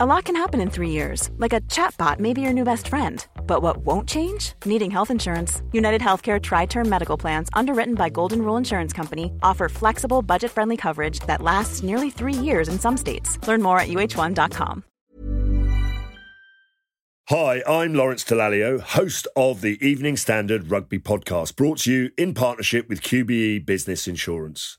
A lot can happen in three years, like a chatbot may be your new best friend. But what won't change? Needing health insurance. United Healthcare Tri Term Medical Plans, underwritten by Golden Rule Insurance Company, offer flexible, budget friendly coverage that lasts nearly three years in some states. Learn more at uh1.com. Hi, I'm Lawrence Dallaglio, host of the Evening Standard Rugby Podcast, brought to you in partnership with QBE Business Insurance.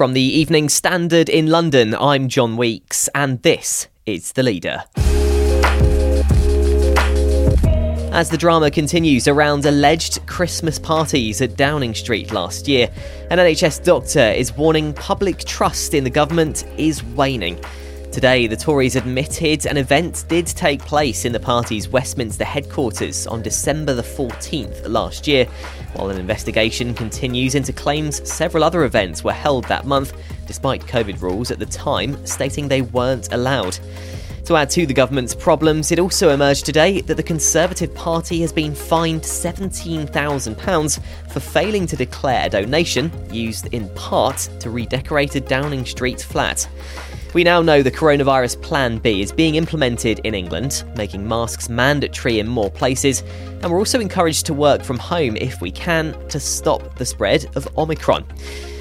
From the Evening Standard in London, I'm John Weeks, and this is The Leader. As the drama continues around alleged Christmas parties at Downing Street last year, an NHS doctor is warning public trust in the government is waning. Today, the Tories admitted an event did take place in the party's Westminster headquarters on December the 14th last year, while an investigation continues into claims several other events were held that month, despite COVID rules at the time stating they weren't allowed. To add to the government's problems, it also emerged today that the Conservative Party has been fined £17,000 for failing to declare a donation used in part to redecorate a Downing Street flat. We now know the coronavirus Plan B is being implemented in England, making masks mandatory in more places, and we're also encouraged to work from home if we can to stop the spread of Omicron.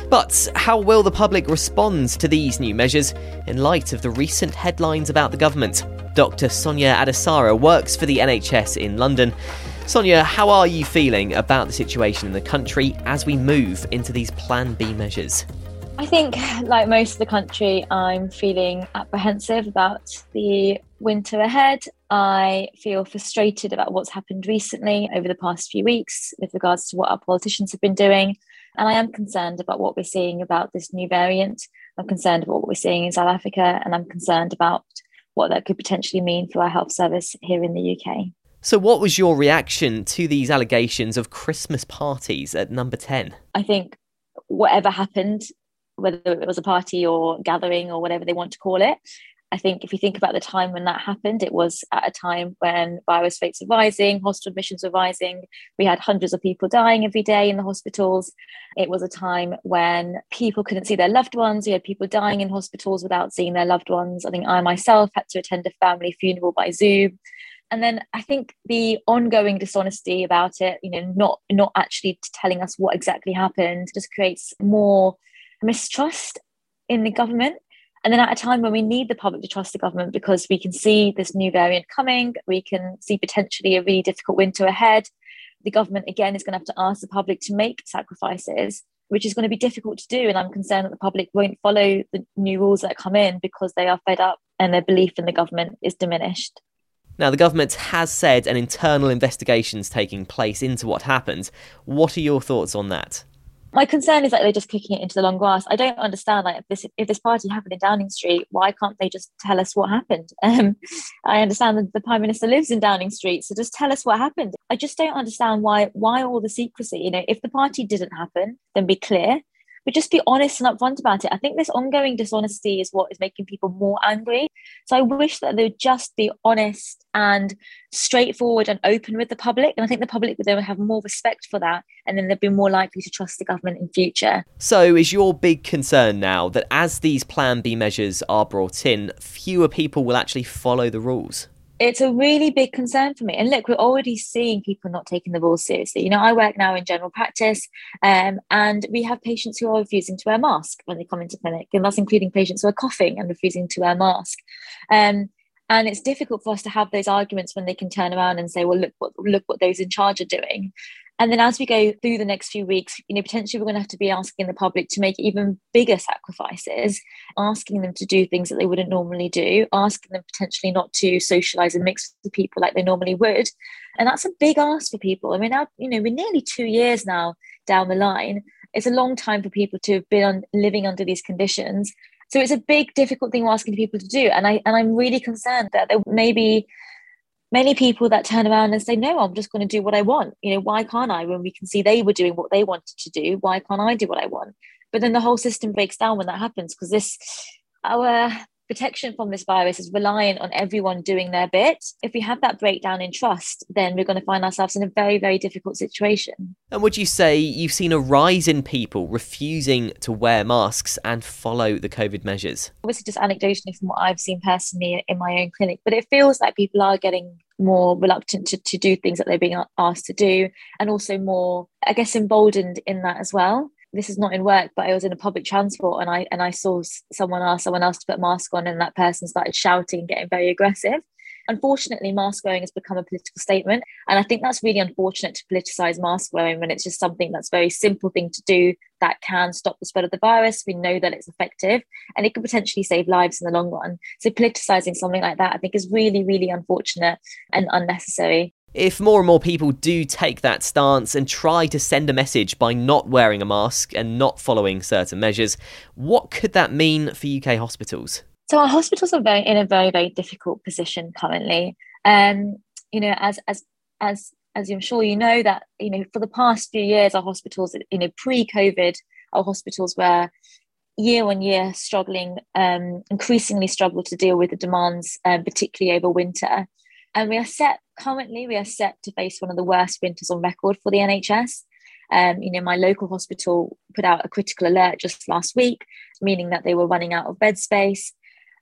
But how will the public respond to these new measures in light of the recent headlines about the government? Dr. Sonia Adesara works for the NHS in London. Sonia, how are you feeling about the situation in the country as we move into these Plan B measures? I think, like most of the country, I'm feeling apprehensive about the winter ahead. I feel frustrated about what's happened recently over the past few weeks with regards to what our politicians have been doing. And I am concerned about what we're seeing about this new variant. I'm concerned about what we're seeing in South Africa, and I'm concerned about what that could potentially mean for our health service here in the UK. So, what was your reaction to these allegations of Christmas parties at number 10? I think whatever happened whether it was a party or gathering or whatever they want to call it. I think if you think about the time when that happened, it was at a time when virus rates were rising, hospital admissions were rising. We had hundreds of people dying every day in the hospitals. It was a time when people couldn't see their loved ones. We had people dying in hospitals without seeing their loved ones. I think I myself had to attend a family funeral by Zoom. And then I think the ongoing dishonesty about it, you know, not not actually telling us what exactly happened, just creates more mistrust in the government. And then at a time when we need the public to trust the government because we can see this new variant coming, we can see potentially a really difficult winter ahead. The government, again, is going to have to ask the public to make sacrifices, which is going to be difficult to do. And I'm concerned that the public won't follow the new rules that come in because they are fed up and their belief in the government is diminished. Now, the government has said an internal investigation is taking place into what happened. What are your thoughts on that? My concern is that they're just kicking it into the long grass. I don't understand like if this if this party happened in Downing Street, why can't they just tell us what happened? Um, I understand that the Prime Minister lives in Downing Street, so just tell us what happened. I just don't understand why why all the secrecy. You know, if the party didn't happen, then be clear but just be honest and upfront about it. I think this ongoing dishonesty is what is making people more angry. So I wish that they would just be honest and straightforward and open with the public. And I think the public would then have more respect for that. And then they'd be more likely to trust the government in future. So is your big concern now that as these Plan B measures are brought in, fewer people will actually follow the rules? It's a really big concern for me. And look, we're already seeing people not taking the rules seriously. You know, I work now in general practice, um, and we have patients who are refusing to wear a mask when they come into clinic, and that's including patients who are coughing and refusing to wear a mask. Um, and it's difficult for us to have those arguments when they can turn around and say, "Well, look what look what those in charge are doing." And then as we go through the next few weeks, you know, potentially we're going to have to be asking the public to make even bigger sacrifices, asking them to do things that they wouldn't normally do, asking them potentially not to socialize and mix with people like they normally would. And that's a big ask for people. I mean, now, you know, we're nearly two years now down the line. It's a long time for people to have been on, living under these conditions. So it's a big, difficult thing we're asking people to do. And I and I'm really concerned that there may be many people that turn around and say, no, I'm just going to do what I want. You know, why can't I? When we can see they were doing what they wanted to do, why can't I do what I want? But then the whole system breaks down when that happens because this, our protection from this virus is reliant on everyone doing their bit. If we have that breakdown in trust, then we're going to find ourselves in a very, very difficult situation. And would you say you've seen a rise in people refusing to wear masks and follow the COVID measures? Obviously, just anecdotally from what I've seen personally in my own clinic, but it feels like people are getting more reluctant to, to do things that they're being asked to do and also more, I guess, emboldened in that as well this is not in work, but I was in a public transport and I and I saw someone ask someone else to put mask on, and that person started shouting and getting very aggressive. Unfortunately, mask wearing has become a political statement, and I think that's really unfortunate to politicize mask wearing when it's just something that's very simple thing to do that can stop the spread of the virus. We know that it's effective, and it could potentially save lives in the long run. So politicizing something like that, I think, is really, really unfortunate and unnecessary. If more and more people do take that stance and try to send a message by not wearing a mask and not following certain measures, what could that mean for UK hospitals? So our hospitals are very in a very very difficult position currently. Um, you know, as as as as I'm sure you know that you know for the past few years our hospitals, you know, pre-COVID, our hospitals were year on year struggling, um, increasingly struggle to deal with the demands, um, particularly over winter. And we are set currently we are set to face one of the worst winters on record for the NHS. Um, you know, my local hospital put out a critical alert just last week, meaning that they were running out of bed space.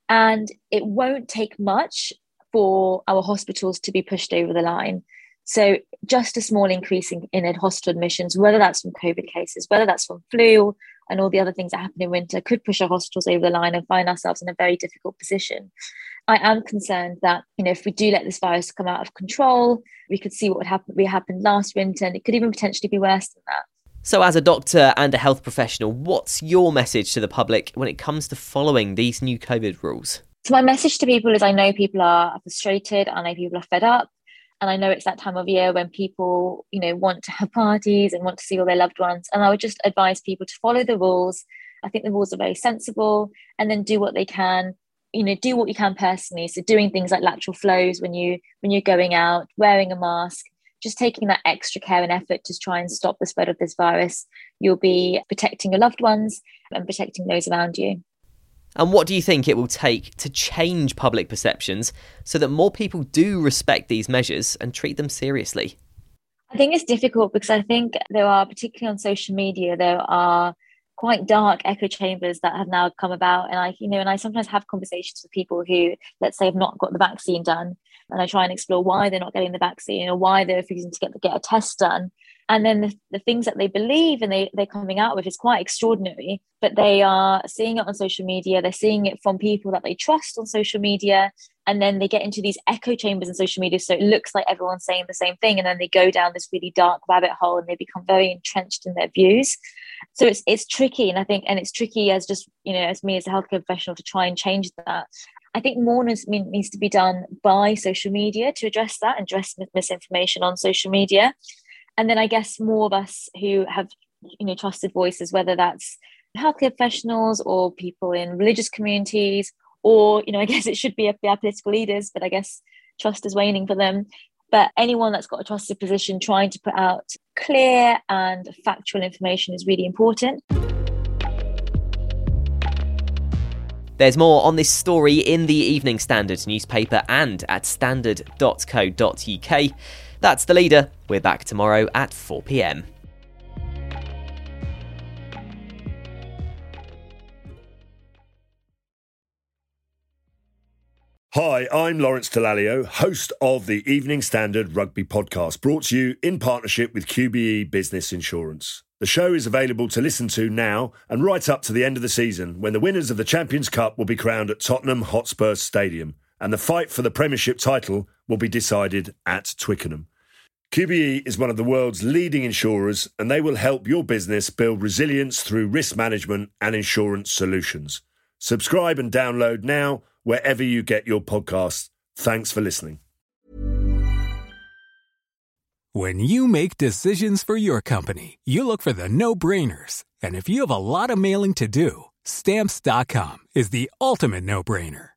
And it won't take much for our hospitals to be pushed over the line. So, just a small increase in, in hospital admissions, whether that's from COVID cases, whether that's from flu and all the other things that happen in winter, could push our hospitals over the line and find ourselves in a very difficult position. I am concerned that you know if we do let this virus come out of control, we could see what would happen. We happened last winter, and it could even potentially be worse than that. So, as a doctor and a health professional, what's your message to the public when it comes to following these new COVID rules? So, my message to people is I know people are frustrated, I know people are fed up, and I know it's that time of year when people, you know, want to have parties and want to see all their loved ones. And I would just advise people to follow the rules. I think the rules are very sensible, and then do what they can you know do what you can personally. So doing things like lateral flows when you when you're going out wearing a mask just taking that extra care and effort to try and stop the spread of this virus. You'll be protecting your loved ones and protecting those around you. And what do you think it will take to change public perceptions so that more people do respect these measures and treat them seriously? I think it's difficult because i think there are particularly on social media there are quite dark echo chambers that have now come about. And i you know and i sometimes have conversations with people who let's say have not got the vaccine done and i try and explore why they're not getting the vaccine or why they're refusing to get get a test done and then the, the things that they believe and they, they're coming out with is quite extraordinary but they are seeing it on social media they're seeing it from people that they trust on social media and then they get into these echo chambers in social media so it looks like everyone's saying the same thing and then they go down this really dark rabbit hole and they become very entrenched in their views. So it's it's tricky and i think and it's tricky as just you know as me as a healthcare professional to try and change that. I think more needs to be done by social media to address that and address misinformation on social media and then I guess more of us who have you know trusted voices, whether that's healthcare professionals or people in religious communities, or you know I guess it should be our political leaders, but I guess trust is waning for them. But anyone that's got a trusted position trying to put out clear and factual information is really important. There's more on this story in the Evening Standard newspaper and at standard.co.uk. That's the leader. We're back tomorrow at 4 pm. Hi, I'm Lawrence Dallaglio, host of the Evening Standard Rugby Podcast, brought to you in partnership with QBE Business Insurance. The show is available to listen to now and right up to the end of the season when the winners of the Champions Cup will be crowned at Tottenham Hotspur Stadium and the fight for the Premiership title will be decided at Twickenham. QBE is one of the world's leading insurers, and they will help your business build resilience through risk management and insurance solutions. Subscribe and download now wherever you get your podcasts. Thanks for listening. When you make decisions for your company, you look for the no brainers. And if you have a lot of mailing to do, stamps.com is the ultimate no brainer.